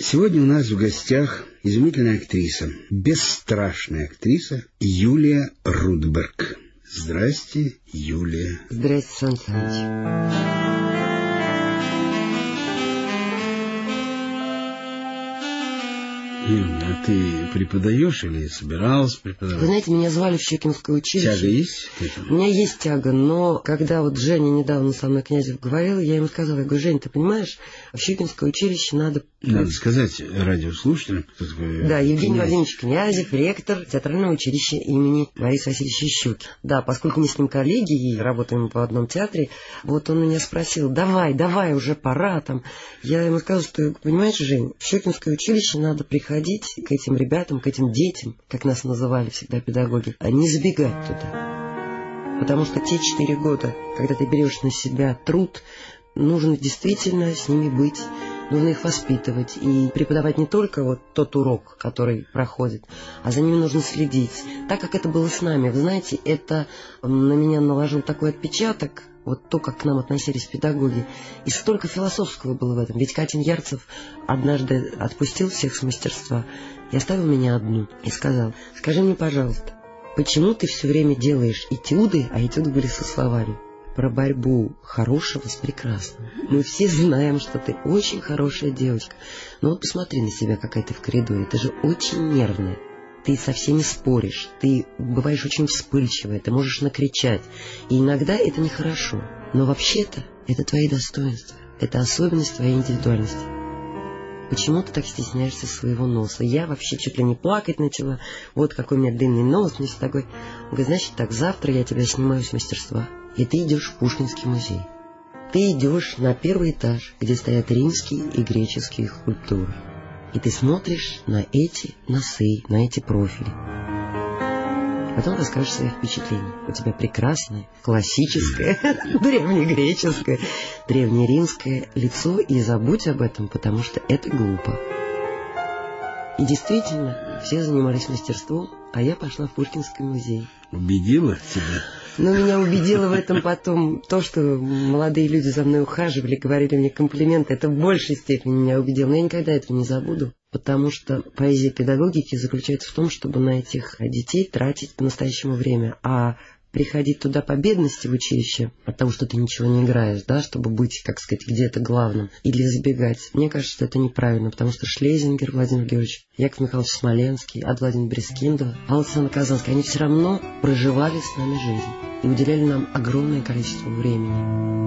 Сегодня у нас в гостях изумительная актриса, бесстрашная актриса Юлия Рудберг. Здрасте, Юлия. Здрасте, Сан Саныч. А ты преподаешь или собиралась преподавать? Вы знаете, меня звали в Щекинское училище. Тяга есть? У меня есть тяга, но когда вот Женя недавно со мной Князев говорил, я ему сказала, я говорю, Жень, ты понимаешь, в Щекинское училище надо... Надо сказать радиослушателям, кто такой Да, Евгений Князев. Владимирович Князев, ректор театрального училища имени Бориса Васильевича Щуки. Да, поскольку мы с ним коллеги и работаем по одном театре, вот он меня спросил, давай, давай, уже пора там. Я ему сказала, что, понимаешь, Жень, в Щекинское училище надо приходить подходить к этим ребятам, к этим детям, как нас называли всегда педагоги, а не забегать туда. Потому что те четыре года, когда ты берешь на себя труд, нужно действительно с ними быть, нужно их воспитывать и преподавать не только вот тот урок, который проходит, а за ними нужно следить. Так как это было с нами, вы знаете, это на меня наложил такой отпечаток, вот то, как к нам относились педагоги. И столько философского было в этом. Ведь Катин Ярцев однажды отпустил всех с мастерства и оставил меня одну. И сказал, скажи мне, пожалуйста, почему ты все время делаешь этюды, а этюды были со словами? про борьбу хорошего с прекрасным. Мы все знаем, что ты очень хорошая девочка. Но вот посмотри на себя, какая ты в коридоре. Ты же очень нервная ты со всеми споришь, ты бываешь очень вспыльчивая, ты можешь накричать. И иногда это нехорошо. Но вообще-то это твои достоинства, это особенность твоей индивидуальности. Почему ты так стесняешься своего носа? Я вообще чуть ли не плакать начала. Вот какой у меня длинный нос. Мне все такой. Говорит, значит так, завтра я тебя снимаю с мастерства. И ты идешь в Пушкинский музей. Ты идешь на первый этаж, где стоят римские и греческие скульптуры. И ты смотришь на эти носы, на эти профили. Потом расскажешь свои впечатления. У тебя прекрасное, классическое, древнегреческое, древнеримское лицо, и забудь об этом, потому что это глупо. И действительно, все занимались мастерством, а я пошла в Пушкинский музей. Убедила тебя? Но меня убедило в этом потом то, что молодые люди за мной ухаживали, говорили мне комплименты. Это в большей степени меня убедило. Но я никогда этого не забуду, потому что поэзия педагогики заключается в том, чтобы на этих детей тратить по-настоящему время. А приходить туда по бедности в училище, от того, что ты ничего не играешь, да, чтобы быть, как сказать, где-то главным, или забегать. Мне кажется, что это неправильно, потому что Шлезингер Владимир Георгиевич, Яков Михайлович Смоленский, Ад Владимир Брескиндова, Александр Казанский, они все равно проживали с нами жизнь и уделяли нам огромное количество времени.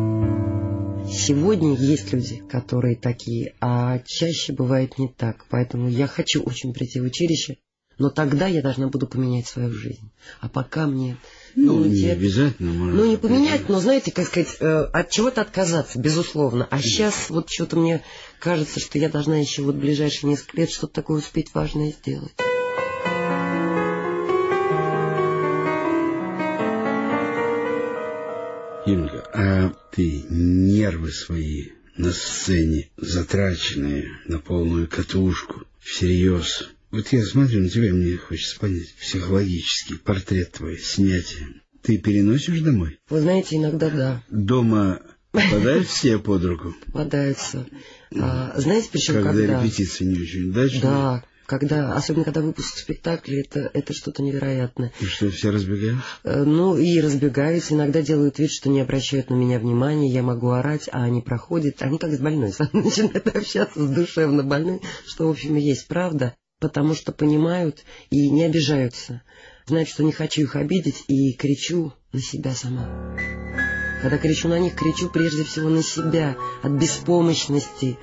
Сегодня есть люди, которые такие, а чаще бывает не так. Поэтому я хочу очень прийти в училище, но тогда я должна буду поменять свою жизнь. А пока мне ну, ну, не обязательно. Может, ну, не поменять, но, знаете, как сказать, э, от чего-то отказаться, безусловно. А сейчас вот что-то мне кажется, что я должна еще вот в ближайшие несколько лет что-то такое успеть важное сделать. Юлька, а ты нервы свои на сцене, затраченные на полную катушку, всерьез, вот я смотрю на тебя, мне хочется понять психологический портрет твой, снятие. Ты переносишь домой? Вы знаете, иногда да. Дома попадаются все под руку? Попадаются. А, знаете, причем когда? Когда репетиции не очень удачные? Да, когда, особенно когда выпуск спектакля, это, это что-то невероятное. И что, все разбегаются? Э, ну, и разбегаются, иногда делают вид, что не обращают на меня внимания, я могу орать, а они проходят, они как с больной, начинают общаться с душевно больной, что, в общем, и есть правда потому что понимают и не обижаются. Знают, что не хочу их обидеть, и кричу на себя сама. Когда кричу на них, кричу прежде всего на себя, от беспомощности,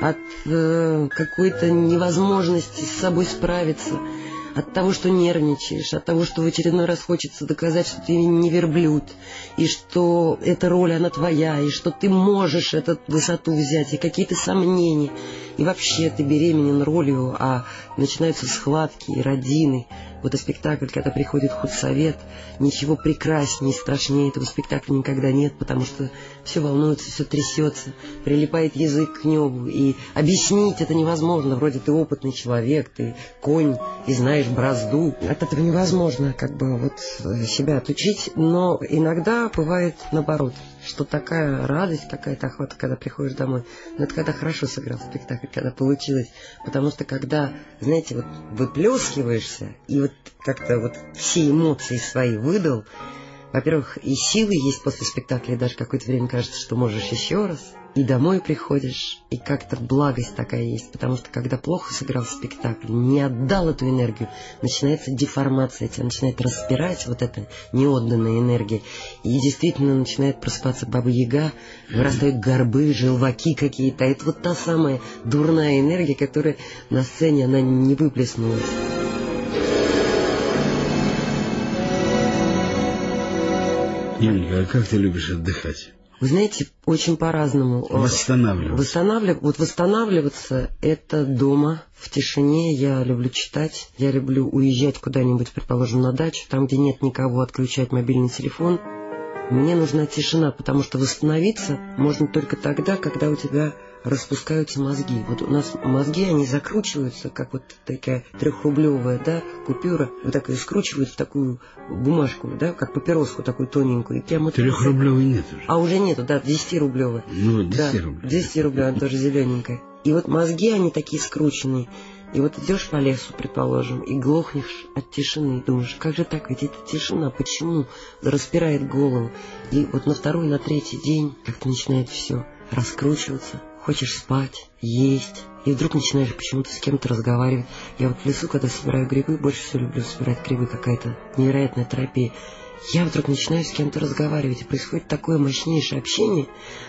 от э, какой-то невозможности с собой справиться, от того, что нервничаешь, от того, что в очередной раз хочется доказать, что ты не верблюд, и что эта роль, она твоя, и что ты можешь эту высоту взять, и какие-то сомнения. И вообще ты беременен ролью, а начинаются схватки и родины, вот и спектакль, когда приходит худсовет, ничего прекраснее и страшнее этого спектакля никогда нет, потому что все волнуется, все трясется, прилипает язык к небу, и объяснить это невозможно. Вроде ты опытный человек, ты конь и знаешь бразду. От этого невозможно как бы вот себя отучить, но иногда бывает наоборот. Что такая радость, какая-то охота, когда приходишь домой. Но это когда хорошо сыграл спектакль, когда получилось. Потому что когда, знаете, вот выплескиваешься, и вот как-то вот все эмоции свои выдал, во-первых, и силы есть после спектакля, и даже какое-то время кажется, что можешь еще раз. И домой приходишь, и как-то благость такая есть, потому что когда плохо сыграл спектакль, не отдал эту энергию, начинается деформация, тебя начинает распирать вот эта неотданная энергия, и действительно начинает просыпаться баба-яга, вырастают горбы, желваки какие-то, это вот та самая дурная энергия, которая на сцене, она не выплеснулась. Юлька, а как ты любишь отдыхать? Вы знаете, очень по-разному. Восстанавливаться. Восстанавливаться. Вот восстанавливаться это дома, в тишине. Я люблю читать. Я люблю уезжать куда-нибудь, предположим, на дачу, там, где нет никого, отключать мобильный телефон. Мне нужна тишина, потому что восстановиться можно только тогда, когда у тебя распускаются мозги. Вот у нас мозги, они закручиваются, как вот такая трехрублевая, да, купюра, вот так и скручивают в такую бумажку, да, как папироску такую тоненькую. И прямо Трехрублевой нет уже. А уже нету, да, десятирублевая. Ну, Да, десятирублевой. десятирублевая, она тоже зелененькая. И вот мозги, они такие скрученные. И вот идешь по лесу, предположим, и глохнешь от тишины, и думаешь, как же так, ведь это тишина, почему? Распирает голову. И вот на второй, на третий день как-то начинает все раскручиваться. Хочешь спать, есть. И вдруг начинаешь почему-то с кем-то разговаривать. Я вот в лесу, когда собираю грибы, больше всего люблю собирать грибы, какая-то невероятная терапия. Я вдруг начинаю с кем-то разговаривать, и происходит такое мощнейшее общение.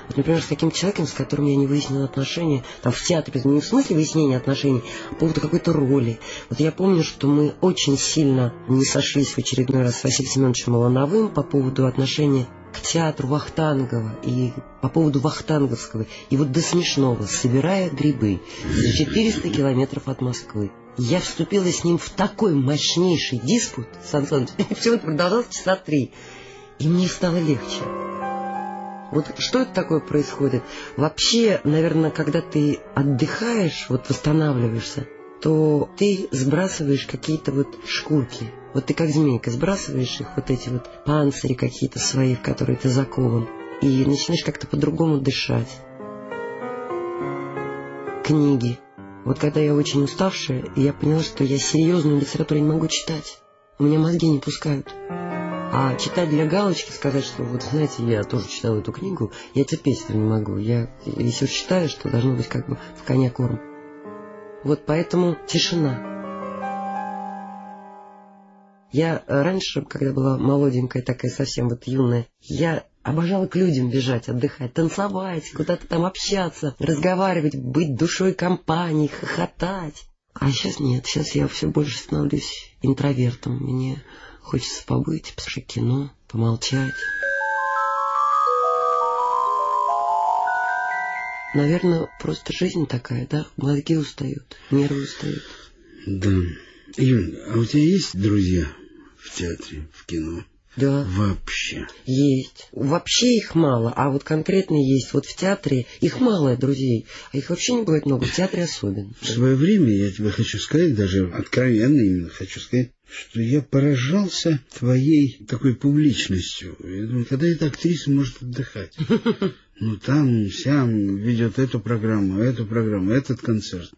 Вот, например, с таким человеком, с которым я не выяснила отношения, там, в театре, не в смысле выяснения отношений, а по поводу какой-то роли. Вот я помню, что мы очень сильно не сошлись в очередной раз с Василием Семеновичем Лановым по поводу отношения к театру Вахтангова и по поводу Вахтанговского. И вот до смешного, собирая грибы за 400 километров от Москвы, я вступила с ним в такой мощнейший диспут, Сан все это продолжалось часа три, и мне стало легче. Вот что это такое происходит? Вообще, наверное, когда ты отдыхаешь, вот восстанавливаешься, то ты сбрасываешь какие-то вот шкурки. Вот ты как змейка сбрасываешь их, вот эти вот панцири какие-то свои, в которые ты закован, и начинаешь как-то по-другому дышать. Книги. Вот когда я очень уставшая, я поняла, что я серьезную литературу не могу читать. У меня мозги не пускают. А читать для галочки, сказать, что вот, знаете, я тоже читал эту книгу, я терпеть этого не могу. Я, если уж считаю, что должно быть как бы в коня корм. Вот поэтому тишина. Я раньше, когда была молоденькая, такая совсем вот юная, я обожала к людям бежать, отдыхать, танцевать, куда-то там общаться, разговаривать, быть душой компании, хохотать. А сейчас нет, сейчас я все больше становлюсь интровертом. Мне хочется побыть, посмотреть кино, помолчать. Наверное, просто жизнь такая, да? Мозги устают, нервы устают. Да. Юль, а у тебя есть друзья в театре, в кино? Да. Вообще. Есть. Вообще их мало, а вот конкретно есть. Вот в театре их мало друзей, а их вообще не бывает много, в театре особенно. В свое время, я тебе хочу сказать, даже откровенно именно хочу сказать, что я поражался твоей такой публичностью. Я думаю, когда эта актриса может отдыхать? Ну, там, сям, ведет эту программу, эту программу, этот концерт,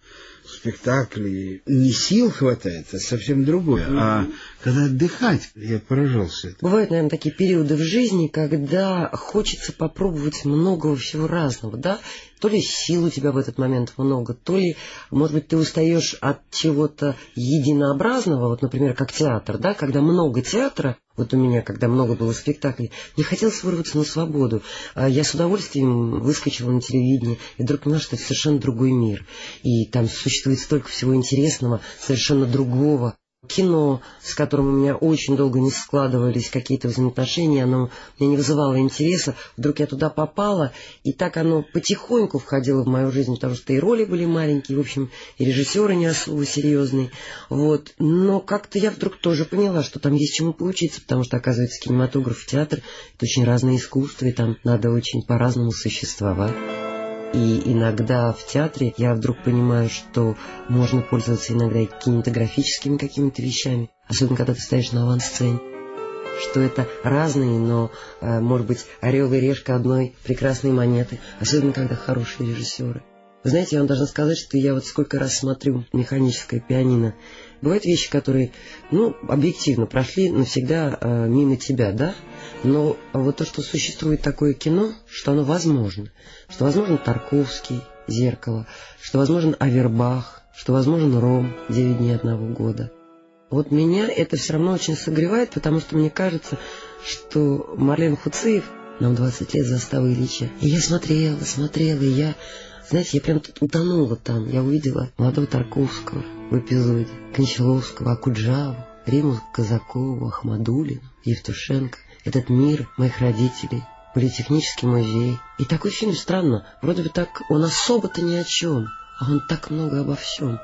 спектакли. Не сил хватает, а совсем другое. А когда отдыхать, я поражался. этому. Бывают, наверное, такие периоды в жизни, когда хочется попробовать много всего разного, да? То ли сил у тебя в этот момент много, то ли, может быть, ты устаешь от чего-то единообразного, вот, например, как театр, да, когда много театра, вот у меня, когда много было спектаклей, не хотелось вырваться на свободу. А Я с удовольствием выскочила на телевидение и вдруг поняла, что это совершенно другой мир. И там существует столько всего интересного, совершенно другого. Кино, с которым у меня очень долго не складывались какие-то взаимоотношения, оно меня не вызывало интереса. Вдруг я туда попала, и так оно потихоньку входило в мою жизнь, потому что и роли были маленькие, в общем, и режиссеры не особо серьезные. Вот. Но как-то я вдруг тоже поняла, что там есть чему поучиться, потому что, оказывается, кинематограф и театр — это очень разные искусства, и там надо очень по-разному существовать. И иногда в театре я вдруг понимаю, что можно пользоваться иногда и кинематографическими какими-то вещами, особенно когда ты стоишь на авансцене. что это разные, но, э, может быть, орел и решка одной прекрасной монеты, особенно когда хорошие режиссеры. Знаете, я вам должна сказать, что я вот сколько раз смотрю механическое пианино. Бывают вещи, которые, ну, объективно прошли навсегда э, мимо тебя, да? Но вот то, что существует такое кино, что оно возможно. Что возможно Тарковский, «Зеркало», что возможен Авербах, что возможен Ром, «Девять дней одного года». Вот меня это все равно очень согревает, потому что мне кажется, что Марлен Хуциев, нам 20 лет заставы Ильича, и я смотрела, смотрела, и я знаете, я прям тут утонула там. Я увидела молодого Тарковского в эпизоде, Кончаловского, Акуджаву, Риму Казакову, Ахмадулину, Евтушенко. Этот мир моих родителей, политехнический музей. И такой фильм странно. Вроде бы так, он особо-то ни о чем, а он так много обо всем.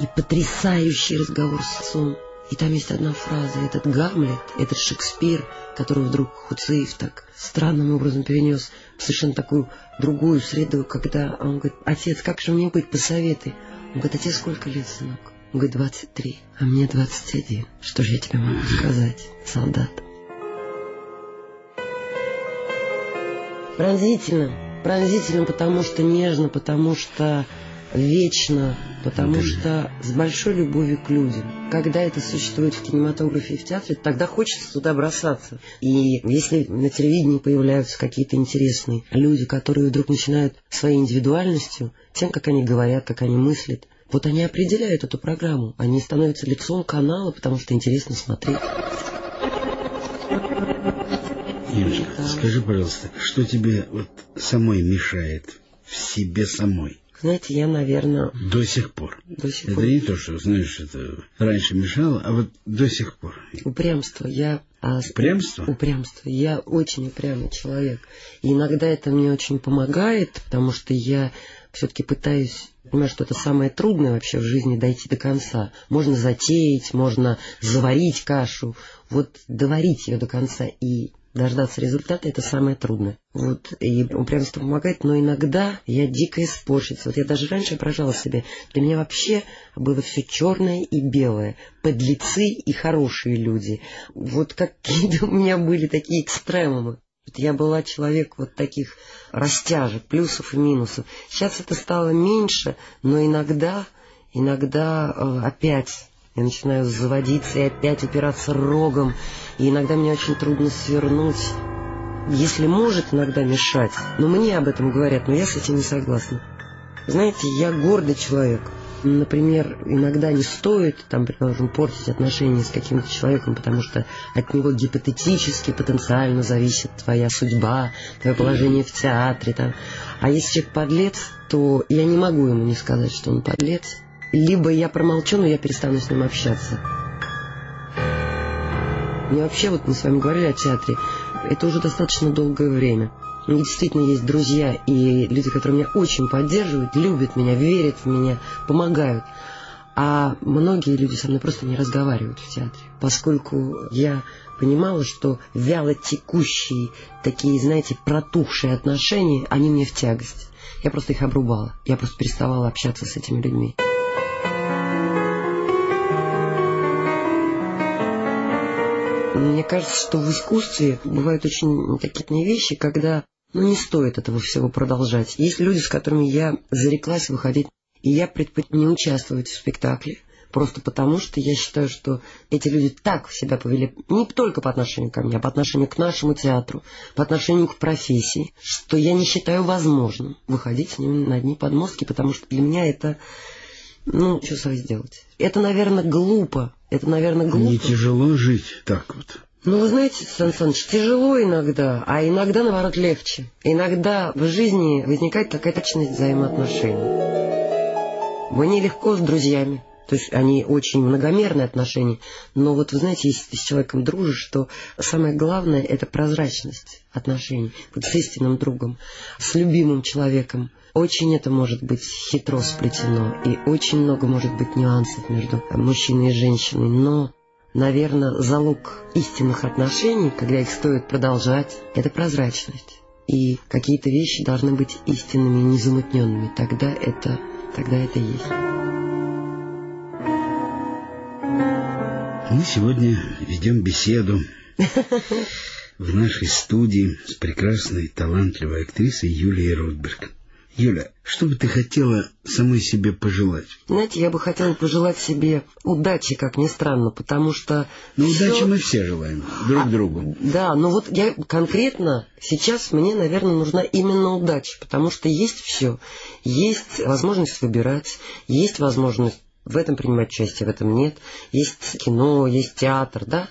И потрясающий разговор с отцом. И там есть одна фраза, этот Гамлет, этот Шекспир, который вдруг Хуциев так странным образом перенес в совершенно такую другую среду, когда он говорит, отец, как же мне быть, посоветуй. Он говорит, отец, сколько лет, сынок? Он говорит, 23, а мне 21. Что же я тебе могу сказать, солдат? Пронзительно, пронзительно, потому что нежно, потому что вечно, потому что с большой любовью к людям. Когда это существует в кинематографе и в театре, тогда хочется туда бросаться. И если на телевидении появляются какие-то интересные люди, которые вдруг начинают своей индивидуальностью, тем, как они говорят, как они мыслят, вот они определяют эту программу, они становятся лицом канала, потому что интересно смотреть. Юлечка, да. скажи, пожалуйста, что тебе вот самой мешает в себе самой? Знаете, я, наверное... До сих пор. До сих это пор. не то, что, знаешь, это раньше мешало, а вот до сих пор. Упрямство. Я... А, упрямство? Упрямство. Я очень упрямый человек. И иногда это мне очень помогает, потому что я все-таки пытаюсь понимаю, что это самое трудное вообще в жизни дойти до конца. Можно затеять, можно заварить кашу, вот доварить ее до конца и дождаться результата это самое трудное. Вот, и упрямство помогает, но иногда я дико испорчусь. Вот я даже раньше поражала себе. Для меня вообще было все черное и белое. Подлецы и хорошие люди. Вот какие-то у меня были такие экстремумы. Я была человек вот таких растяжек, плюсов и минусов. Сейчас это стало меньше, но иногда, иногда э, опять я начинаю заводиться и опять упираться рогом, и иногда мне очень трудно свернуть. Если может иногда мешать, но мне об этом говорят, но я с этим не согласна. Знаете, я гордый человек. Например, иногда не стоит, там, предположим, портить отношения с каким-то человеком, потому что от него гипотетически, потенциально зависит твоя судьба, твое положение в театре. Там. А если человек подлец, то я не могу ему не сказать, что он подлец, либо я промолчу, но я перестану с ним общаться. Мне вообще, вот мы с вами говорили о театре, это уже достаточно долгое время. У меня действительно есть друзья и люди, которые меня очень поддерживают, любят меня, верят в меня, помогают. А многие люди со мной просто не разговаривают в театре, поскольку я понимала, что вяло текущие, такие, знаете, протухшие отношения, они мне в тягость. Я просто их обрубала. Я просто переставала общаться с этими людьми. Мне кажется, что в искусстве бывают очень какие-то вещи, когда ну, не стоит этого всего продолжать. Есть люди, с которыми я зареклась выходить, и я предпочитаю не участвовать в спектакле, просто потому что я считаю, что эти люди так себя повели, не только по отношению ко мне, а по отношению к нашему театру, по отношению к профессии, что я не считаю возможным выходить с ними на одни подмостки, потому что для меня это, ну, что с вами сделать? Это, наверное, глупо, это, наверное, глупо. Не тяжело жить так вот. Ну, вы знаете, Сан Саныч, тяжело иногда, а иногда, наоборот, легче. Иногда в жизни возникает какая-то точность взаимоотношений. Мне легко с друзьями, то есть они очень многомерные отношения, но вот вы знаете, если ты с человеком дружишь, то самое главное – это прозрачность отношений вот с истинным другом, с любимым человеком. Очень это может быть хитро сплетено, и очень много может быть нюансов между мужчиной и женщиной, но, наверное, залог истинных отношений, когда их стоит продолжать, это прозрачность. И какие-то вещи должны быть истинными, незамутненными. Тогда это, тогда это есть. Мы сегодня ведем беседу в нашей студии с прекрасной, талантливой актрисой Юлией Рудберг. Юля, что бы ты хотела самой себе пожелать? Знаете, я бы хотела пожелать себе удачи, как ни странно, потому что... Ну, все... удачи мы все желаем друг а, другу. Да, но вот я конкретно сейчас мне, наверное, нужна именно удача, потому что есть все. Есть возможность выбирать, есть возможность в этом принимать участие, в этом нет. Есть кино, есть театр, да?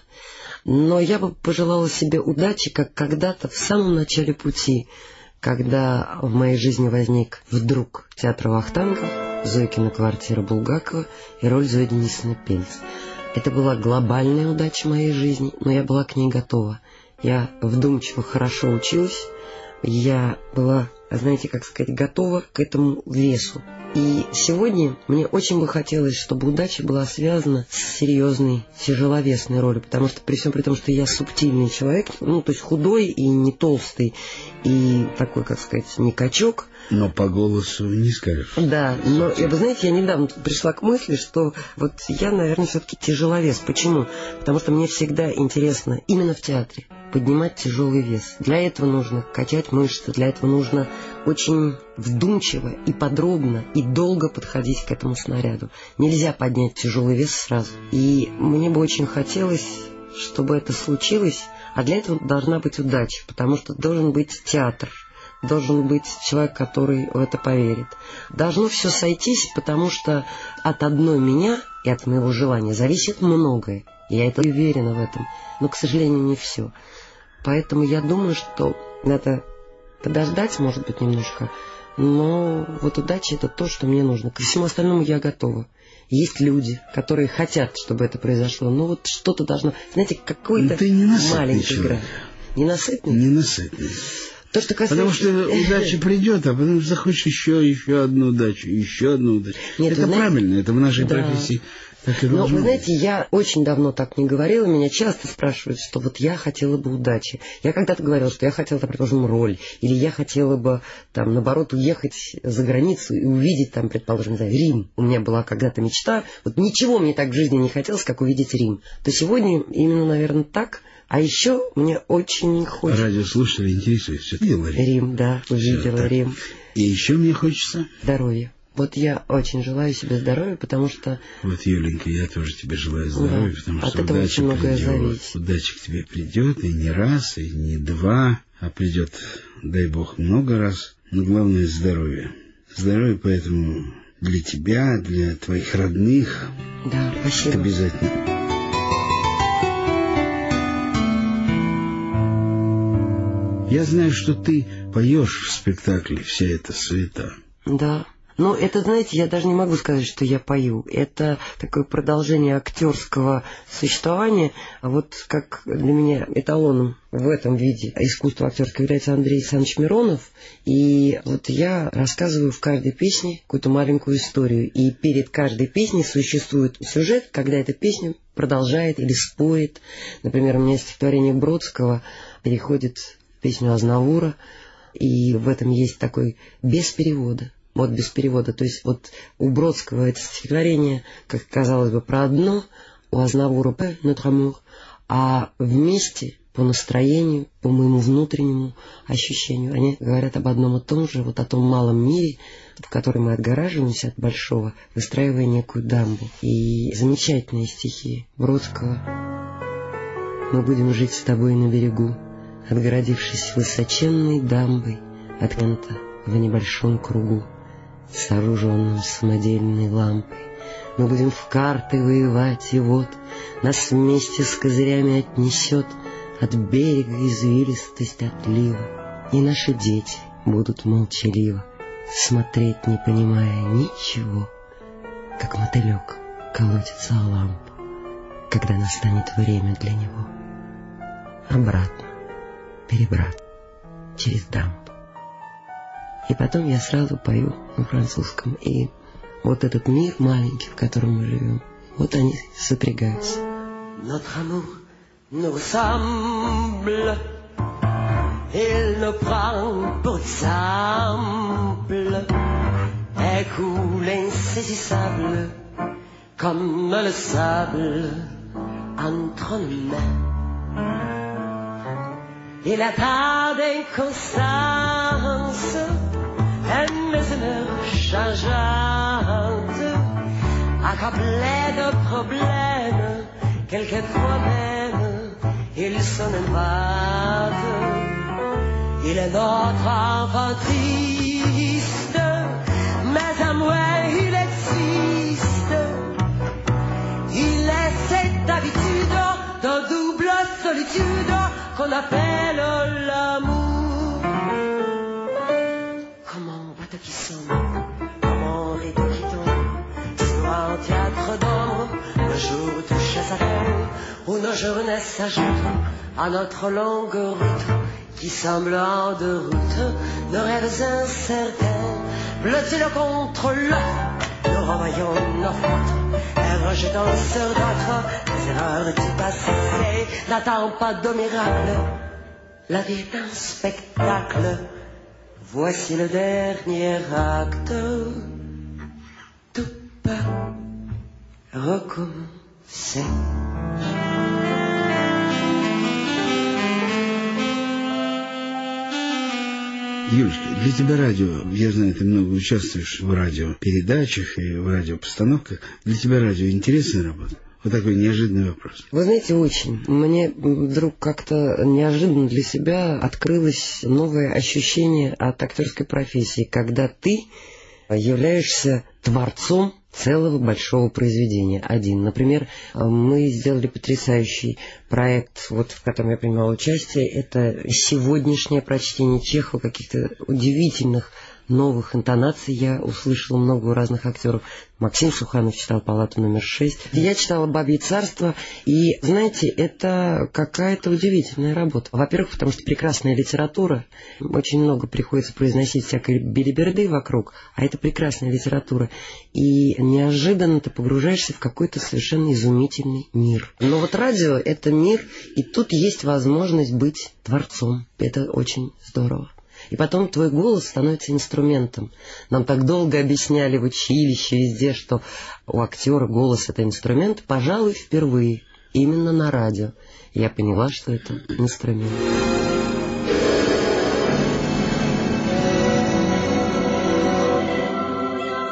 Но я бы пожелала себе удачи, как когда-то в самом начале пути – когда в моей жизни возник вдруг театр Вахтангов, Зойкина квартира Булгакова и роль Зои Денисовны Пельц. Это была глобальная удача моей жизни, но я была к ней готова. Я вдумчиво хорошо училась, я была, знаете, как сказать, готова к этому весу. И сегодня мне очень бы хотелось, чтобы удача была связана с серьезной, тяжеловесной ролью, потому что при всем при том, что я субтильный человек, ну, то есть худой и не толстый, и такой, как сказать, не качок. Но по голосу не скажешь. Да, но, вы знаете, я недавно пришла к мысли, что вот я, наверное, все-таки тяжеловес. Почему? Потому что мне всегда интересно именно в театре поднимать тяжелый вес. Для этого нужно качать мышцы, для этого нужно очень вдумчиво и подробно и долго подходить к этому снаряду. Нельзя поднять тяжелый вес сразу. И мне бы очень хотелось, чтобы это случилось, а для этого должна быть удача, потому что должен быть театр, должен быть человек, который в это поверит. Должно все сойтись, потому что от одной меня и от моего желания зависит многое. Я это уверена в этом, но, к сожалению, не все. Поэтому я думаю, что надо подождать, может быть, немножко, но вот удача это то, что мне нужно. Ко всему остальному я готова. Есть люди, которые хотят, чтобы это произошло. Но вот что-то должно... Знаете, какой-то маленький игра. Ненасытный? Ненасытный. То, что касается... Потому что удача придет, а потом захочешь еще, еще одну удачу, еще одну удачу. Нет, это знаете... правильно, это в нашей да. профессии но, вы знаете, я очень давно так не говорила, меня часто спрашивают, что вот я хотела бы удачи. Я когда-то говорила, что я хотела, там, предположим, роль, или я хотела бы, там, наоборот, уехать за границу и увидеть, там, предположим, да, Рим. У меня была когда-то мечта, вот ничего мне так в жизни не хотелось, как увидеть Рим. То сегодня именно, наверное, так, а еще мне очень хочется... Радиослушатели интересуются. Видела Рим? Рим, да, увидела Рим. И еще мне хочется... Здоровья. Вот я очень желаю себе здоровья, потому что... Вот, Юленька, я тоже тебе желаю здоровья, да, потому что удача придет. Зависит. Удача к тебе придет, и не раз, и не два, а придет, дай бог, много раз. Но главное здоровье. Здоровье поэтому для тебя, для твоих родных. Да, спасибо. Это обязательно. Я знаю, что ты поешь в спектакле «Вся эта суета». Да. Ну, это, знаете, я даже не могу сказать, что я пою. Это такое продолжение актерского существования. А вот как для меня эталоном в этом виде искусства актерского является Андрей Александрович Миронов. И вот я рассказываю в каждой песне какую-то маленькую историю. И перед каждой песней существует сюжет, когда эта песня продолжает или споет. Например, у меня стихотворение Бродского переходит в песню Азнавура. И в этом есть такой без перевода вот без перевода. То есть вот у Бродского это стихотворение, как казалось бы, про одно, у Азнавура «Notre amour», а вместе по настроению, по моему внутреннему ощущению. Они говорят об одном и том же, вот о том малом мире, в котором мы отгораживаемся от большого, выстраивая некую дамбу. И замечательные стихи Бродского. «Мы будем жить с тобой на берегу, отгородившись высоченной дамбой от Кента в небольшом кругу сооруженным самодельной лампой. Мы будем в карты воевать, и вот нас вместе с козырями отнесет от берега извилистость отлива, и наши дети будут молчаливо смотреть, не понимая ничего, как мотылек колотится о лампу, когда настанет время для него. Обратно, перебрат, через дамбу. И потом я сразу пою на французском. И вот этот мир маленький, в котором мы живем, вот они сопрягаются. Notre amour nous ressemble, il nous prend pour exemple, et coule insaisissable comme le sable entre nos mains. Il a d'inconstance, une mesure changeante, accablé de problèmes, quelquefois même, il sonne une Il est notre enfant triste, mais à moi il existe. Il est cette habitude de double solitude qu'on appelle l'amour. Nos journées s'ajoutent à notre longue route qui semble en de route, nos rêves incertains, blottis contre le, nous renvoyons nos fautes, et rejetons sur d'autres les erreurs du passé, n'attend pas de miracle, la vie est un spectacle, voici le dernier acte, tout peut recommencer. Юлечка, для тебя радио, я знаю, ты много участвуешь в радиопередачах и в радиопостановках. Для тебя радио интересная работа? Вот такой неожиданный вопрос. Вы знаете, очень. Мне вдруг как-то неожиданно для себя открылось новое ощущение от актерской профессии, когда ты являешься творцом целого большого произведения один. Например, мы сделали потрясающий проект, вот в котором я принимал участие. Это сегодняшнее прочтение Чехова каких-то удивительных новых интонаций я услышала много у разных актеров. Максим Суханов читал «Палату номер шесть». Я читала «Бабье царство», и, знаете, это какая-то удивительная работа. Во-первых, потому что прекрасная литература, очень много приходится произносить всякой билиберды вокруг, а это прекрасная литература. И неожиданно ты погружаешься в какой-то совершенно изумительный мир. Но вот радио — это мир, и тут есть возможность быть творцом. Это очень здорово. И потом твой голос становится инструментом. Нам так долго объясняли в училище везде, что у актера голос это инструмент, пожалуй, впервые, именно на радио. Я поняла, что это инструмент.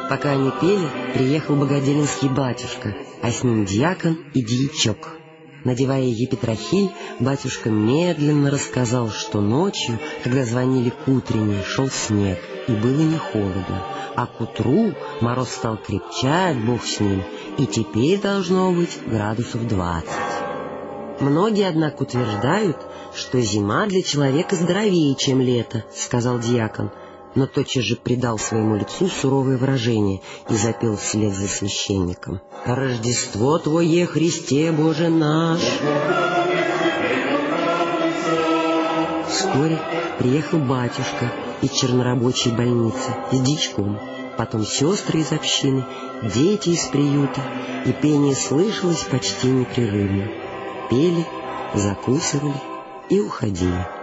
Пока они пели, приехал богоделинский батюшка, а с ним дьякон и дьячок. Надевая епитрахиль, батюшка медленно рассказал, что ночью, когда звонили к утренней, шел снег, и было не холодно, а к утру мороз стал крепчать, бог с ним, и теперь должно быть градусов двадцать. Многие, однако, утверждают, что зима для человека здоровее, чем лето, сказал диакон, но тотчас же придал своему лицу суровое выражение и запел вслед за священником. «Рождество Твое, Христе Боже наш!» Вскоре приехал батюшка из чернорабочей больницы с дичком, потом сестры из общины, дети из приюта, и пение слышалось почти непрерывно. Пели, закусывали и уходили.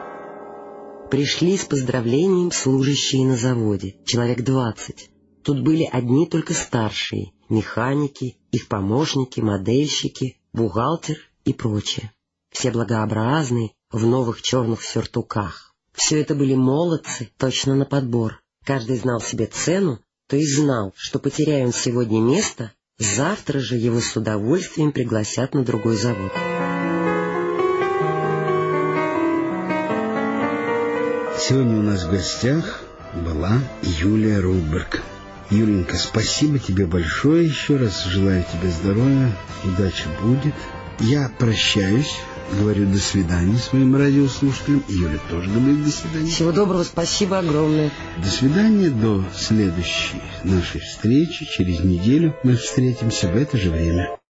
Пришли с поздравлением служащие на заводе, человек двадцать. Тут были одни только старшие, механики, их помощники, модельщики, бухгалтер и прочее. Все благообразные, в новых черных сюртуках. Все это были молодцы, точно на подбор. Каждый знал себе цену, то есть знал, что потеряя он сегодня место, завтра же его с удовольствием пригласят на другой завод. Сегодня у нас в гостях была Юлия Рудберг. Юленька, спасибо тебе большое еще раз. Желаю тебе здоровья, удачи будет. Я прощаюсь, говорю до свидания своим радиослушателям. Юля тоже говорит до свидания. Всего доброго, спасибо огромное. До свидания, до следующей нашей встречи. Через неделю мы встретимся в это же время.